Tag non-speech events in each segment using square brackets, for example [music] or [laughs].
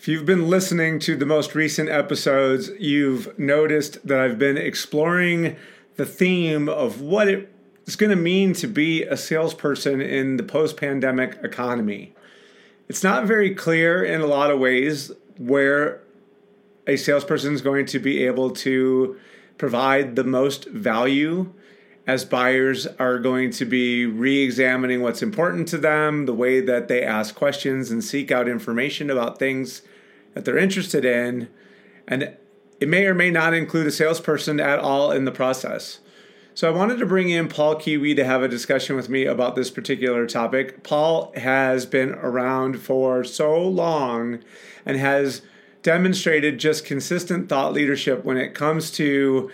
If you've been listening to the most recent episodes, you've noticed that I've been exploring the theme of what it's going to mean to be a salesperson in the post pandemic economy. It's not very clear in a lot of ways where a salesperson is going to be able to provide the most value as buyers are going to be re examining what's important to them, the way that they ask questions and seek out information about things that they're interested in. And it may or may not include a salesperson at all in the process. So I wanted to bring in Paul Kiewiet to have a discussion with me about this particular topic. Paul has been around for so long and has demonstrated just consistent thought leadership when it comes to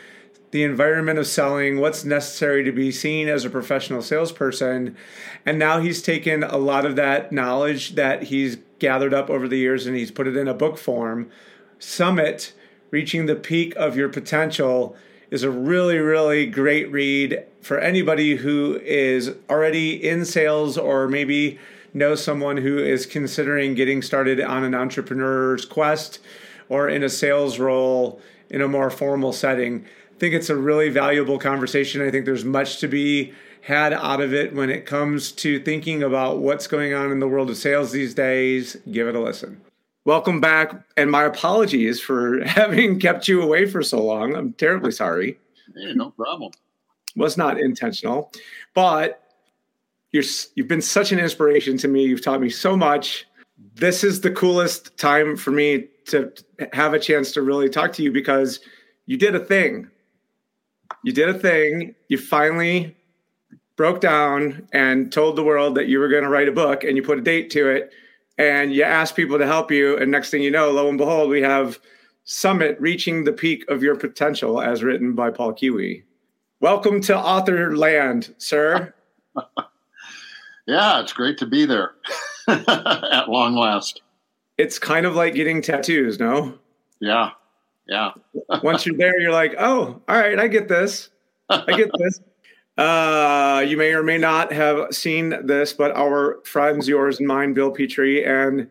the environment of selling, what's necessary to be seen as a professional salesperson. And now he's taken a lot of that knowledge that he's gathered up over the years and he's put it in a book form. Summit, Reaching the Peak of Your Potential is a really, really great read for anybody who is already in sales or maybe knows someone who is considering getting started on an entrepreneur's quest or in a sales role in a more formal setting. I think it's a really valuable conversation. I think there's much to be had out of it when it comes to thinking about what's going on in the world of sales these days. Give it a listen. Welcome back, and my apologies for [laughs] having kept you away for so long. I'm terribly sorry. Hey, no problem. Was not intentional, but you're you've been such an inspiration to me. You've taught me so much. This is the coolest time for me to have a chance to really talk to you because you did a thing. You did a thing. You finally broke down and told the world that you were going to write a book and you put a date to it and you asked people to help you and next thing you know lo and behold we have summit reaching the peak of your potential as written by paul kiewiet. Welcome to author land sir. [laughs] Yeah it's great to be there [laughs] at long last. It's kind of like getting tattoos no? Yeah yeah [laughs] once you're there you're like oh all right i get this i get [laughs] this uh, you may or may not have seen this, but our friends, yours and mine, Bill Petrie and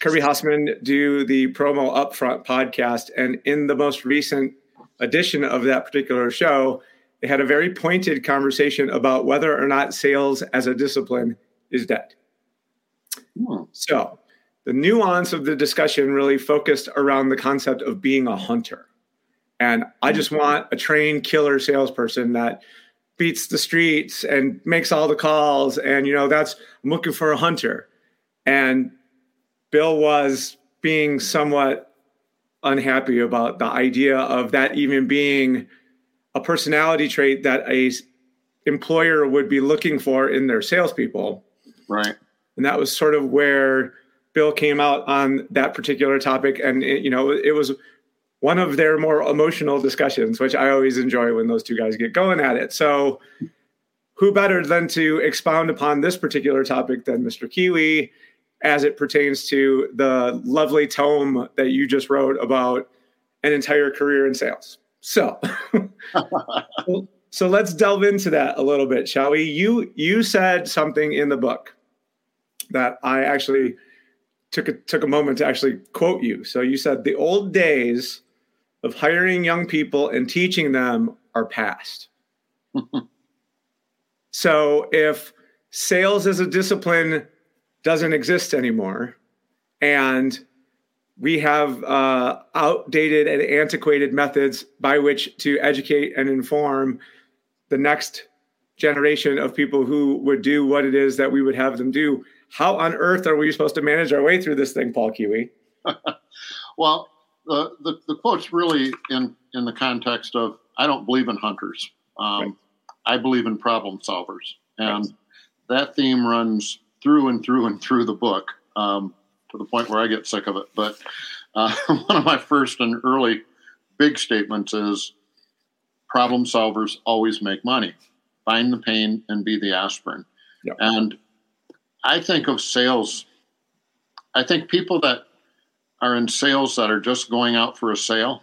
Kirby Hasseman, do the promo upfront podcast. And in the most recent edition of that particular show, they had a very pointed conversation about whether or not sales as a discipline is dead. Hmm. So, the nuance of the discussion really focused around the concept of being a hunter. And I just mm-hmm. want a trained killer salesperson that beats the streets and makes all the calls and you know that's I'm looking for a hunter and Bill was being somewhat unhappy about the idea of that even being a personality trait that a employer would be looking for in their salespeople. Right. And that was sort of where Bill came out on that particular topic. And, it, you know, it was one of their more emotional discussions, which I always enjoy when those two guys get going at it. So, who better than to expound upon this particular topic than Mr. Kiewiet as it pertains to the lovely tome that you just wrote about an entire career in sales? So, [laughs] so let's delve into that a little bit, shall we? You you said something in the book that I actually took a, took a moment to actually quote you. So you said the old days of hiring young people and teaching them are past. [laughs] so if sales as a discipline doesn't exist anymore and we have uh, outdated and antiquated methods by which to educate and inform the next generation of people who would do what it is that we would have them do. How on earth are we supposed to manage our way through this thing, Paul Kiewiet? [laughs] well, the, the, the quote's really in, in the context of I don't believe in hunters. Um, right. I believe in problem solvers. And right. that theme runs through and through and through the book um, to the point where I get sick of it. But uh, [laughs] one of my first and early big statements is problem solvers always make money. Find the pain and be the aspirin. Yep. And I think of sales, I think people that are in sales that are just going out for a sale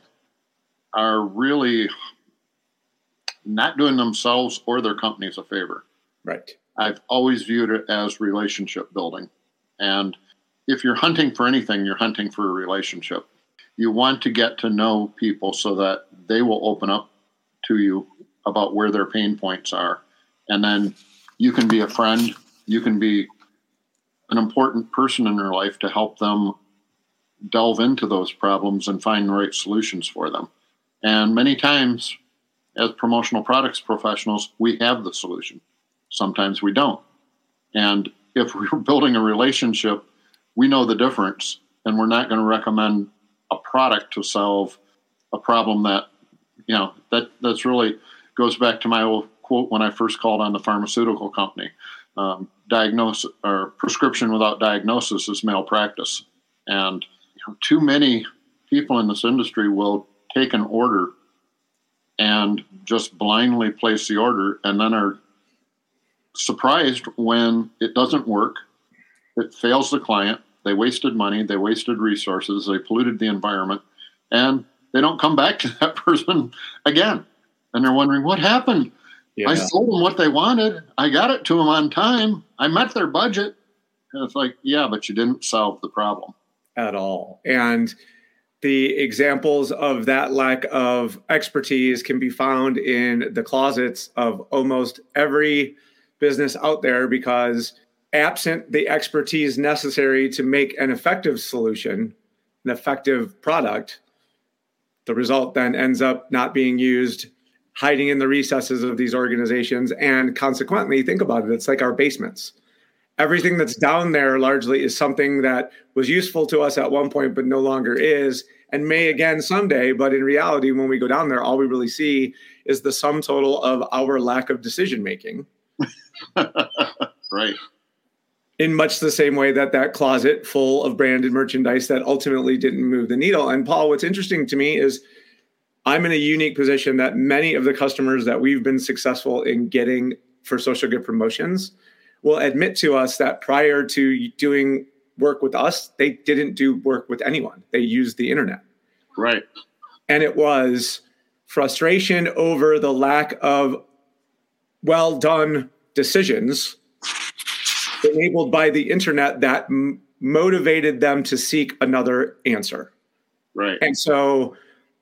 are really not doing themselves or their companies a favor. Right. I've always viewed it as relationship building. And if you're hunting for anything, you're hunting for a relationship. You want to get to know people so that they will open up to you about where their pain points are. And then you can be a friend, you can be an important person in their life to help them delve into those problems and find the right solutions for them. And many times, as promotional products professionals, we have the solution. Sometimes we don't. And if we're building a relationship, we know the difference, and we're not going to recommend a product to solve a problem that you know that that's really goes back to my old quote when I first called on the pharmaceutical company. Um, diagnosis or prescription without diagnosis is malpractice, and you know, too many people in this industry will take an order and just blindly place the order, and then are surprised when it doesn't work. It fails the client. They wasted money. They wasted resources. They polluted the environment, and they don't come back [laughs] to that person again. And they're wondering what happened. Yeah. I sold them what they wanted. I got it to them on time. I met their budget. And it's like, yeah, but you didn't solve the problem at all. And the examples of that lack of expertise can be found in the closets of almost every business out there because absent the expertise necessary to make an effective solution, an effective product, the result then ends up not being used hiding in the recesses of these organizations and consequently think about it it's like our basements. Everything that's down there largely is something that was useful to us at one point but no longer is and may again someday but in reality when we go down there all we really see is the sum total of our lack of decision making [laughs] right. In much the same way that that closet full of branded merchandise that ultimately didn't move the needle. And Paul, what's interesting to me is I'm in a unique position that many of the customers that we've been successful in getting for social good promotions will admit to us that prior to doing work with us, they didn't do work with anyone. They used the internet. Right. And it was frustration over the lack of well done decisions enabled by the internet that m- motivated them to seek another answer. Right. And so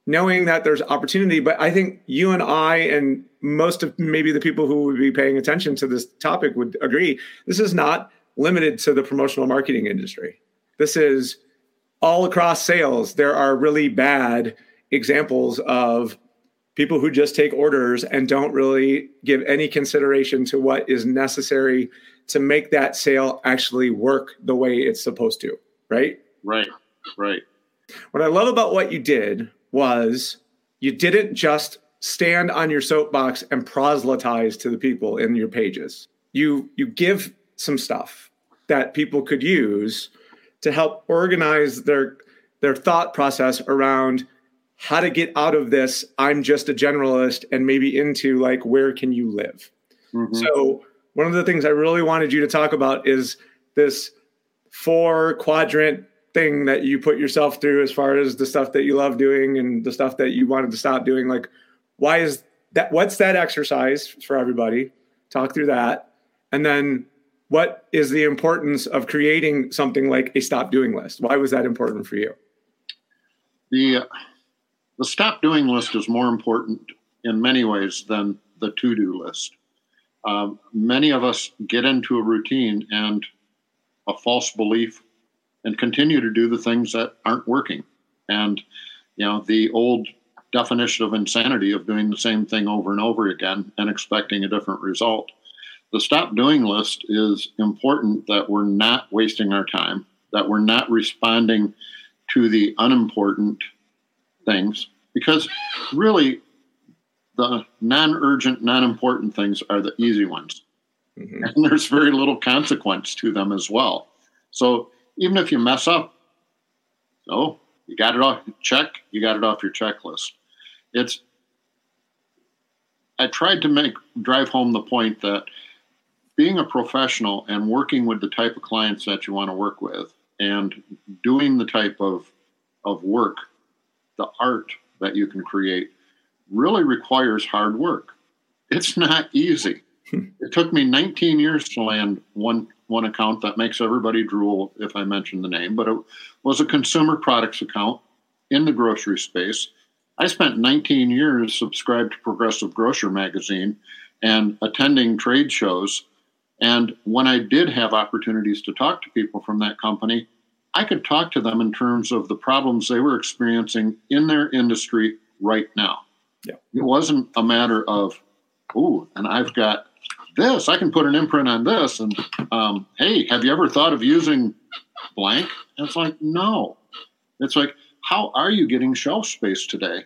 knowing that there's opportunity, but I think you and I and most of maybe the people who would be paying attention to this topic would agree this is not limited to the promotional marketing industry. This is all across sales. There are really bad examples of people who just take orders and don't really give any consideration to what is necessary to make that sale actually work the way it's supposed to, right? Right, right. What I love about what you did was you didn't just stand on your soapbox and proselytize to the people in your pages. You you give some stuff. that people could use to help organize their their thought process around how to get out of this i'm just a generalist and maybe into like where can you live mm-hmm. so one of the things i really wanted you to talk about is this four quadrant thing that you put yourself through as far as the stuff that you love doing and the stuff that you wanted to stop doing like why is that what's that exercise for everybody? Talk through that. And then what is the importance of creating something like a stop doing list? Why was that important for you? The the stop doing list is more important in many ways than the to do list. Um, many of us get into a routine and a false belief and continue to do the things that aren't working. And, you know, the old definition of insanity of doing the same thing over and over again and expecting a different result. The stop doing list is important that we're not wasting our time, that we're not responding to the unimportant things, because really the non urgent, non important things are the easy ones. Mm-hmm. And there's very little consequence to them as well. So even if you mess up, oh, you got it off check, you got it off your checklist. It's I tried to make drive home the point that being a professional and working with the type of clients that you want to work with and doing the type of of work, the art that you can create really requires hard work. It's not easy. Hmm. it took me 19 years to land one one account that makes everybody drool if I mention the name, but it was a consumer products account in the grocery space. I spent 19 years subscribed to Progressive Grocer magazine and attending trade shows. And when I did have opportunities to talk to people from that company, I could talk to them in terms of the problems they were experiencing in their industry right now. Yeah. It wasn't a matter of, oh, and I've got this. I can put an imprint on this. And um, hey, have you ever thought of using blank? And it's like, no. It's like, how are you getting shelf space today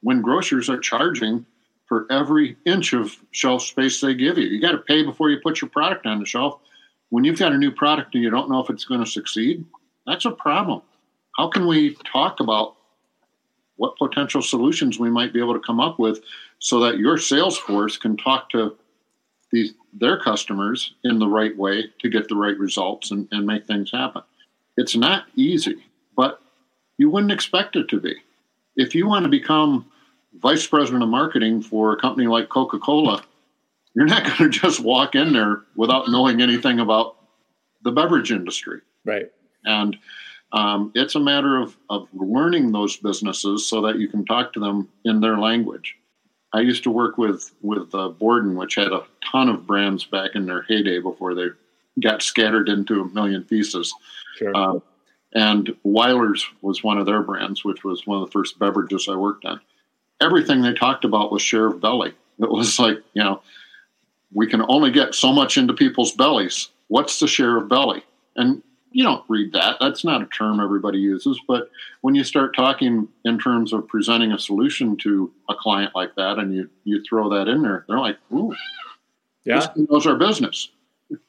when grocers are charging for every inch of shelf space they give you? You got to pay before you put your product on the shelf. When you've got a new product and you don't know if it's going to succeed, that's a problem. How can we talk about what potential solutions we might be able to come up with so that your sales force can talk to these their customers in the right way to get the right results and, and make things happen. It's not easy, but you wouldn't expect it to be. If you want to become vice president of marketing for a company like Coca Cola, you're not [laughs] going to just walk in there without knowing anything about the beverage industry. Right. And um, it's a matter of, of learning those businesses so that you can talk to them in their language. I used to work with with uh, Borden, which had a ton of brands back in their heyday before they got scattered into a million pieces. Sure. Uh, and Wyler's was one of their brands, which was one of the first beverages I worked on. Everything they talked about was share of belly. It was like, you know, we can only get so much into people's bellies. What's the share of belly? And you don't read that. That's not a term everybody uses. But when you start talking in terms of presenting a solution to a client like that, and you you throw that in there, they're like, "Ooh, yeah, this knows our business."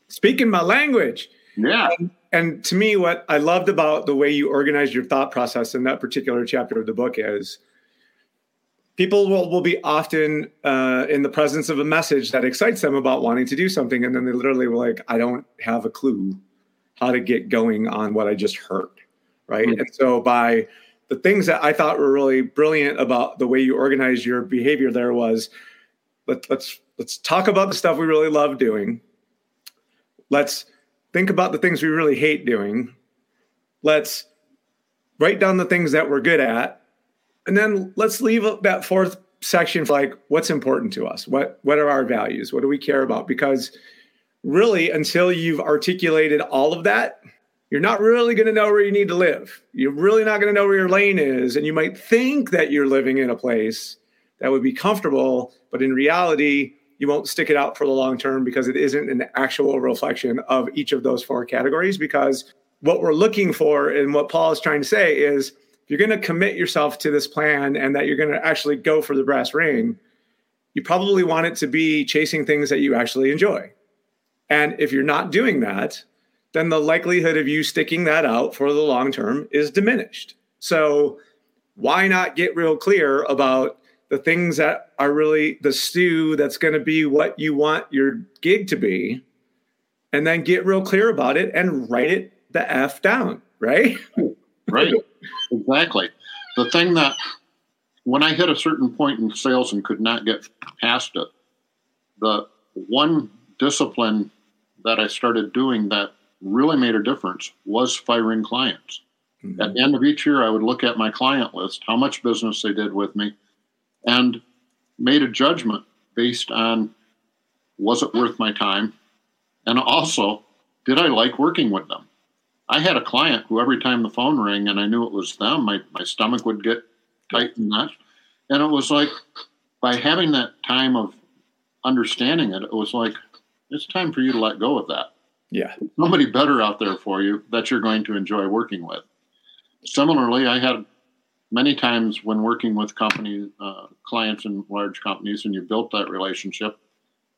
Speaking my language. Yeah. And, and to me, what I loved about the way you organized your thought process in that particular chapter of the book is people will, will be often uh, in the presence of a message that excites them about wanting to do something and then they literally were like i don't have a clue how to get going on what I just heard. Right. Mm-hmm. And so by the things that I thought were really brilliant about the way you organized your behavior there was let, let's let's talk about the stuff we really love doing. Let's think about the things we really hate doing. Let's write down the things that we're good at. And then let's leave that fourth section for like what's important to us. What what are our values? What do we care about? Because really, until you've articulated all of that, you're not really going to know where you need to live. You're really not going to know where your lane is. And you might think that you're living in a place that would be comfortable, but in reality, you won't stick it out for the long term because it isn't an actual reflection of each of those four categories. Because what we're looking for and what Paul is trying to say is if you're going to commit yourself to this plan and that you're going to actually go for the brass ring, you probably want it to be chasing things that you actually enjoy. And if you're not doing that, then the likelihood of you sticking that out for the long term is diminished. So why not get real clear about the things that are really the stew that's going to be what you want your gig to be and then get real clear about it and write it the f down right [laughs] right exactly the thing that when i hit a certain point in sales and could not get past it the one discipline that i started doing that really made a difference was firing clients mm-hmm. at the end of each year i would look at my client list how much business they did with me and made a judgment based on was it worth my time? And also, did I like working with them? I had a client who every time the phone rang and I knew it was them, my, my stomach would get tight and that. And it was like by having that time of understanding it, it was like, it's time for you to let go of that. Yeah. There's nobody better out there for you that you're going to enjoy working with. Similarly, I had many times when working with company uh, clients in large companies and you built that relationship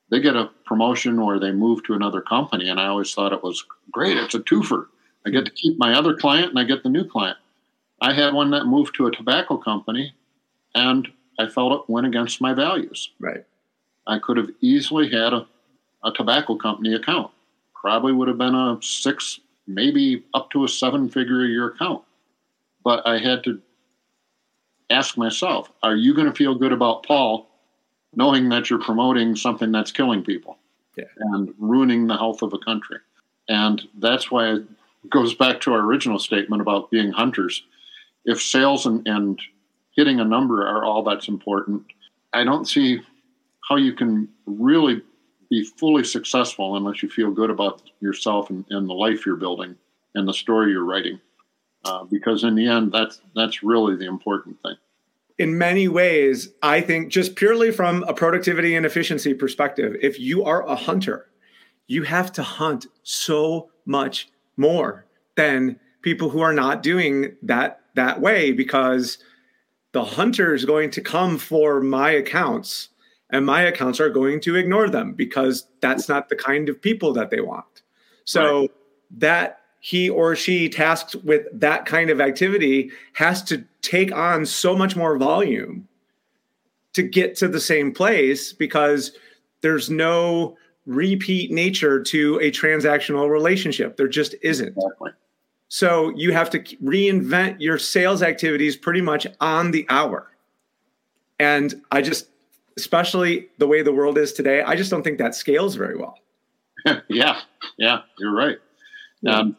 they get a promotion or they move to another company and i always thought it was great it's a twofer i get to keep my other client and i get the new client i had one that moved to a tobacco company and i felt it went against my values right i could have easily had a, a tobacco company account probably would have been a six maybe up to a seven figure a year account but i had to ask myself, are you going to feel good about Paul knowing that you're promoting something that's killing people yeah. and ruining the health of a country? And that's why it goes back to our original statement about being hunters. If sales and, and hitting a number are all that's important, I don't see how you can really be fully successful unless you feel good about yourself and, and the life you're building and the story you're writing uh, because in the end, that's that's really the important thing. In many ways, I think just purely from a productivity and efficiency perspective, if you are a hunter, you have to hunt so much more than people who are not doing that that way because the hunter is going to come for my accounts and my accounts are going to ignore them because that's not the kind of people that they want. So right. that he or she tasked with that kind of activity has to take on so much more volume to get to the same place because there's no repeat nature to a transactional relationship. There just isn't. Exactly. So you have to reinvent your sales activities pretty much on the hour. And I just, especially the way the world is today, I just don't think that scales very well. [laughs] yeah, yeah, you're right. Um,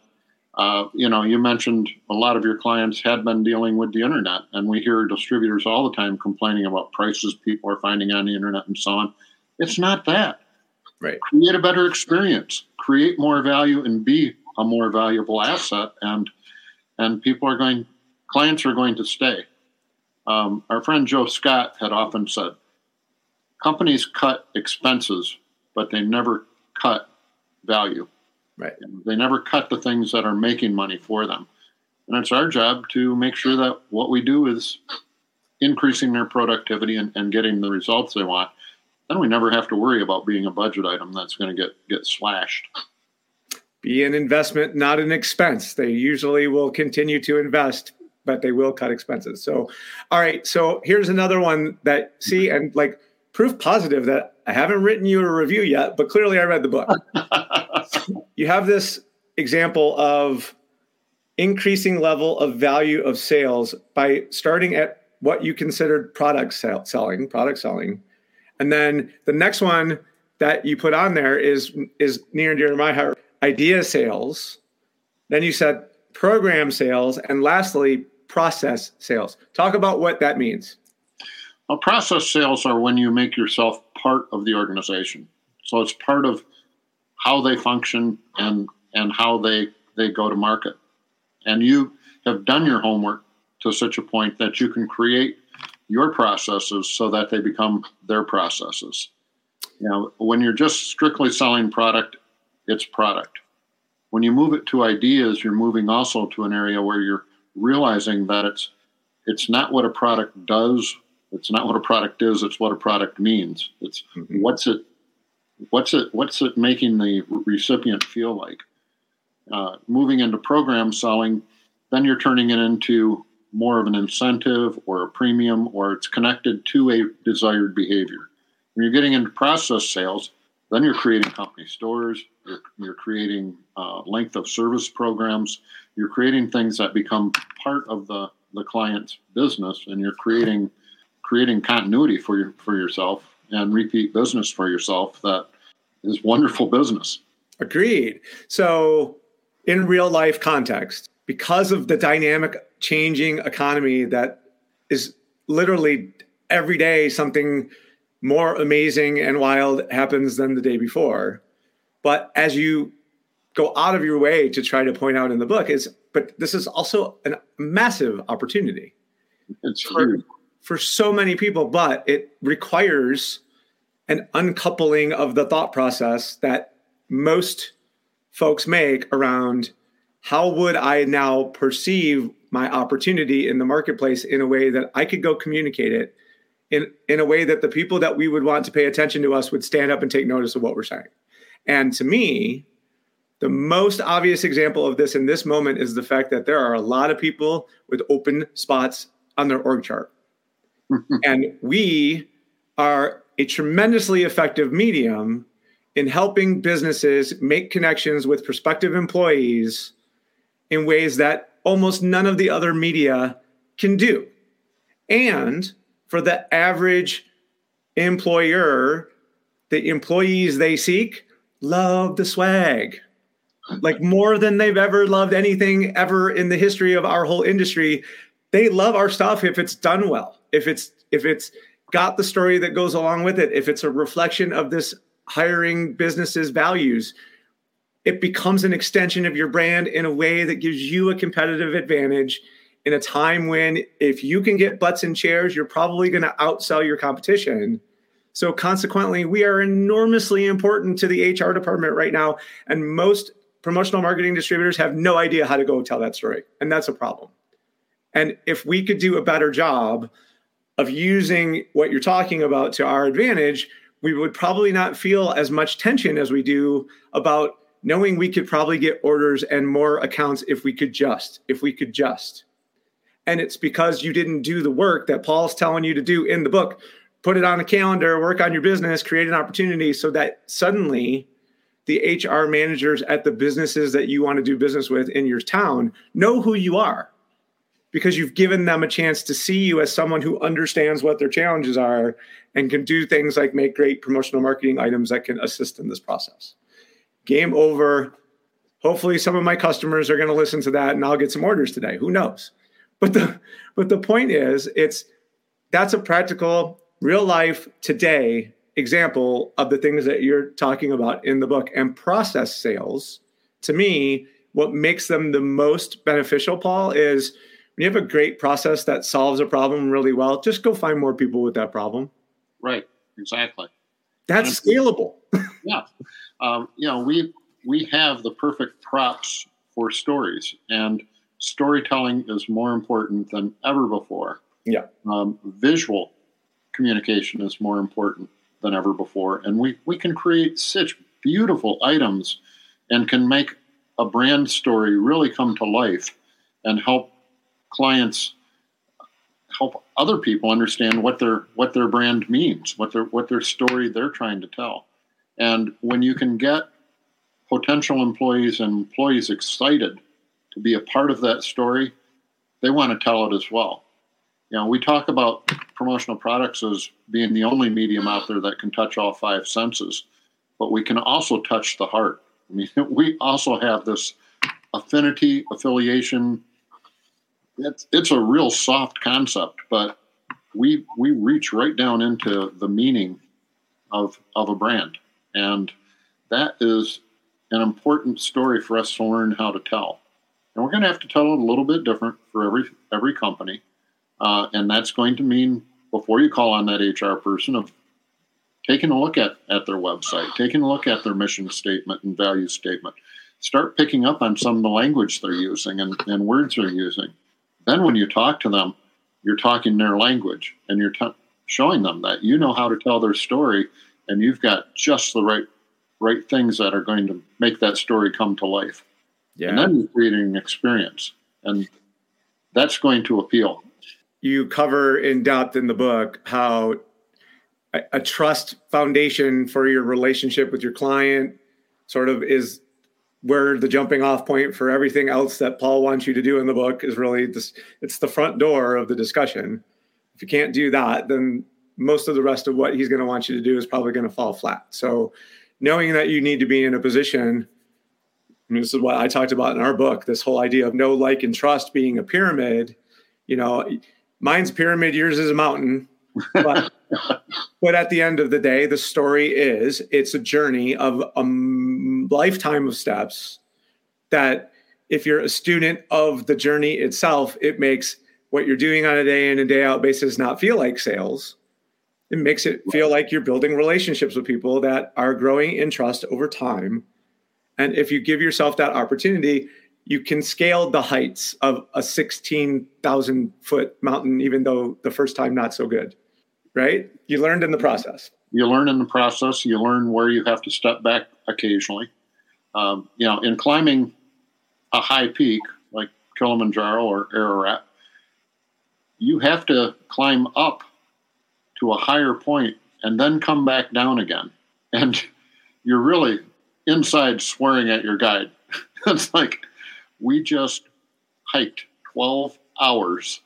uh, you know, you mentioned a lot of your clients had been dealing with the internet, and we hear distributors all the time complaining about prices people are finding on the internet and so on. It's not that. Right. Create a better experience, create more value, and be a more valuable asset, and and people are going, clients are going to stay. Um, our friend Joe Scott had often said, companies cut expenses, but they never cut value. Right. They never cut the things that are making money for them. And it's our job to make sure that what we do is increasing their productivity and, and getting the results they want. Then we never have to worry about being a budget item that's going to get, get slashed. Be an investment, not an expense. They usually will continue to invest, but they will cut expenses. So, all right. So here's another one that see and like proof positive that I haven't written you a review yet, but clearly I read the book. [laughs] you have this example of increasing level of value of sales by starting at what you considered product sell, selling, product selling. And then the next one that you put on there is is near and dear to my heart, idea sales. Then you said program sales and lastly process sales. Talk about what that means. Well, process sales are when you make yourself part of the organization. So it's part of how they function and and how they they go to market. And you have done your homework to such a point that you can create your processes so that they become their processes. Know, when you're just strictly selling product, it's product. When you move it to ideas, you're moving also to an area where you're realizing that it's it's not what a product does, it's not what a product is, it's what a product means. It's mm-hmm. what's it what's it what's it making the recipient feel like uh, moving into program selling, then you're turning it into more of an incentive or a premium, or it's connected to a desired behavior. When you're getting into process sales, then you're creating company stores, you're, you're creating uh, length of service programs, you're creating things that become part of the, the client's business, and you're creating creating continuity for your, for yourself and repeat business for yourself that is wonderful business. Agreed. So, in real life context, because of the dynamic changing economy that is literally every day something more amazing and wild happens than the day before. But as you go out of your way to try to point out in the book is but this is also a massive opportunity. It's for, for so many people, but it requires an uncoupling of the thought process that most folks make around how would I now perceive my opportunity in the marketplace in a way that I could go communicate it in, in a way that the people that we would want to pay attention to us would stand up and take notice of what we're saying. And to me, the most obvious example of this in this moment is the fact that there are a lot of people with open spots on their org chart. And we are a tremendously effective medium in helping businesses make connections with prospective employees in ways that almost none of the other media can do. And for the average employer, the employees they seek love the swag. Like more than they've ever loved anything ever in the history of our whole industry. They love our stuff if it's done well. If it's if it's got the story that goes along with it, if it's a reflection of this hiring business's values, it becomes an extension of your brand in a way that gives you a competitive advantage in a time when if you can get butts in chairs, you're probably going to outsell your competition. So consequently, we are enormously important to the HR department right now. And most promotional marketing distributors have no idea how to go tell that story. And that's a problem. And if we could do a better job of using what you're talking about to our advantage, we would probably not feel as much tension as we do about knowing we could probably get orders and more accounts if we could just, if we could just. And it's because you didn't do the work that Paul's telling you to do in the book. Put it on a calendar, work on your business, create an opportunity so that suddenly the HR managers at the businesses that you want to do business with in your town know who you are because you've given them a chance to see you as someone who understands what their challenges are and can do things like make great promotional marketing items that can assist in this process game over. Hopefully, some of my customers are going to listen to that, and I'll get some orders today. Who knows? But the but the point is, it's that's a practical, real life today example of the things that you're talking about in the book. And process sales, to me, what makes them the most beneficial, Paul, is when you have a great process that solves a problem really well, just go find more people with that problem. Right. Exactly. That's scalable. [laughs] yeah um, you know, we we have the perfect props for stories, and storytelling is more important than ever before. Yeah. Um, visual communication is more important than ever before, and we we can create such beautiful items, and can make a brand story really come to life, and help clients help other people understand what their what their brand means, what their what their story they're trying to tell. And when you can get potential employees and employees excited to be a part of that story, they want to tell it as well. You know, we talk about promotional products as being the only medium out there that can touch all five senses, but we can also touch the heart. I mean, [laughs] we also have this affinity, affiliation. It's, it's a real soft concept, but we we reach right down into the meaning of of a brand. And that is an important story for us to learn how to tell. And we're going to have to tell it a little bit different for every every company. Uh, and that's going to mean before you call on that HR person of taking a look at, at their website, taking a look at their mission statement and value statement. Start picking up on some of the language they're using and, and words they're using. Then when you talk to them, you're talking their language and you're t- showing them that you know how to tell their story and you've got just the right right things that are going to make that story come to life. Yeah. And then you're creating an experience. And that's going to appeal. You cover in depth in the book how a, a trust foundation for your relationship with your client sort of is where the jumping off point for everything else that Paul wants you to do in the book is really this it's the front door of the discussion. If you can't do that, then most of the rest of what he's going to want you to do is probably going to fall flat. So knowing that you need to be in a position I mean, this is what I talked about in our book, this whole idea of no like and trust being a pyramid, you know, mine's pyramid, yours is a mountain. But, but at the end of the day, the story is it's a journey of a lifetime of steps that if you're a student of the journey itself, it makes what you're doing on a day in and day out basis not feel like sales. It makes it feel like you're building relationships with people that are growing in trust over time. And if you give yourself that opportunity, you can scale the heights of a 16,000 foot mountain, even though the first time not so good, right? You learned in the process. You learn in the process. You learn where you have to step back occasionally. Um, you know, in climbing a high peak like Kilimanjaro or Ararat, you have to climb up to a higher point and then come back down again. And you're really inside swearing at your guide. [laughs] it's like, we just hiked 12 hours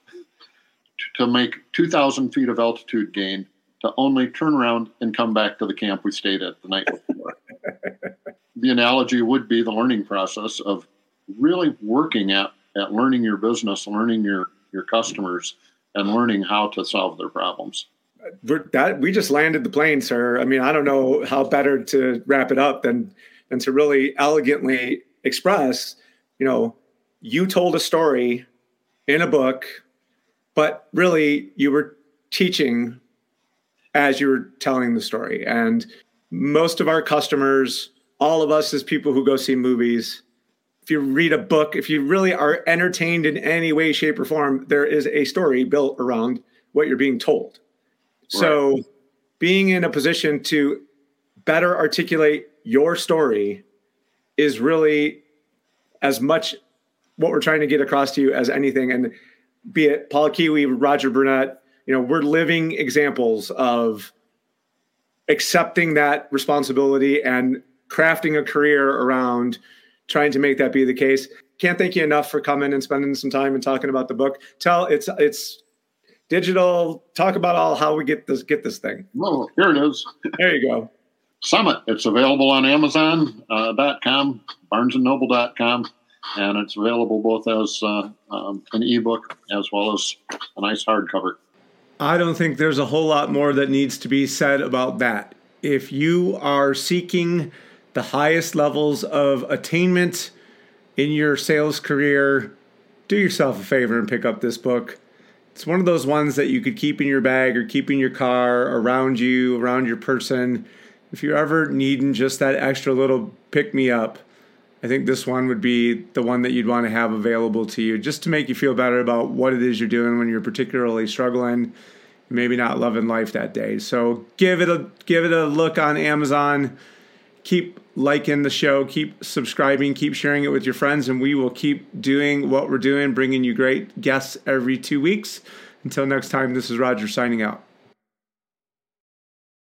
to make 2,000 feet of altitude gain to only turn around and come back to the camp we stayed at the night before. [laughs] the analogy would be the learning process of really working at, at learning your business, learning your, your customers, and learning how to solve their problems. That we just landed the plane, sir. I mean, I don't know how better to wrap it up than than to really elegantly express, you know, you told a story in a book, but really you were teaching as you were telling the story. And most of our customers, all of us as people who go see movies, if you read a book, if you really are entertained in any way, shape, or form, there is a story built around what you're being told. Right. So being in a position to better articulate your story is really as much what we're trying to get across to you as anything. And be it Paul Kiewiet, Roger Burnett, you know, we're living examples of accepting that responsibility and crafting a career around trying to make that be the case. Can't thank you enough for coming and spending some time and talking about the book. Tell it's it's digital. Talk about all how we get this get this thing. Well, here it is. There you go. Summit. It's available on Amazon.com, uh, BarnesandNoble.com, and it's available both as uh, um, an ebook as well as a nice hardcover. I don't think there's a whole lot more that needs to be said about that. If you are seeking the highest levels of attainment in your sales career, do yourself a favor and pick up this book. It's one of those ones that you could keep in your bag or keep in your car, around you, around your person if you're ever needing just that extra little pick me up, I think this one would be the one that you'd want to have available to you just to make you feel better about what it is you're doing when you're particularly struggling, maybe not loving life that day. So give it a give it a look on Amazon. Keep liking the show, keep subscribing, keep sharing it with your friends, and we will keep doing what we're doing, bringing you great guests every two weeks. Until next time, this is Roger signing out.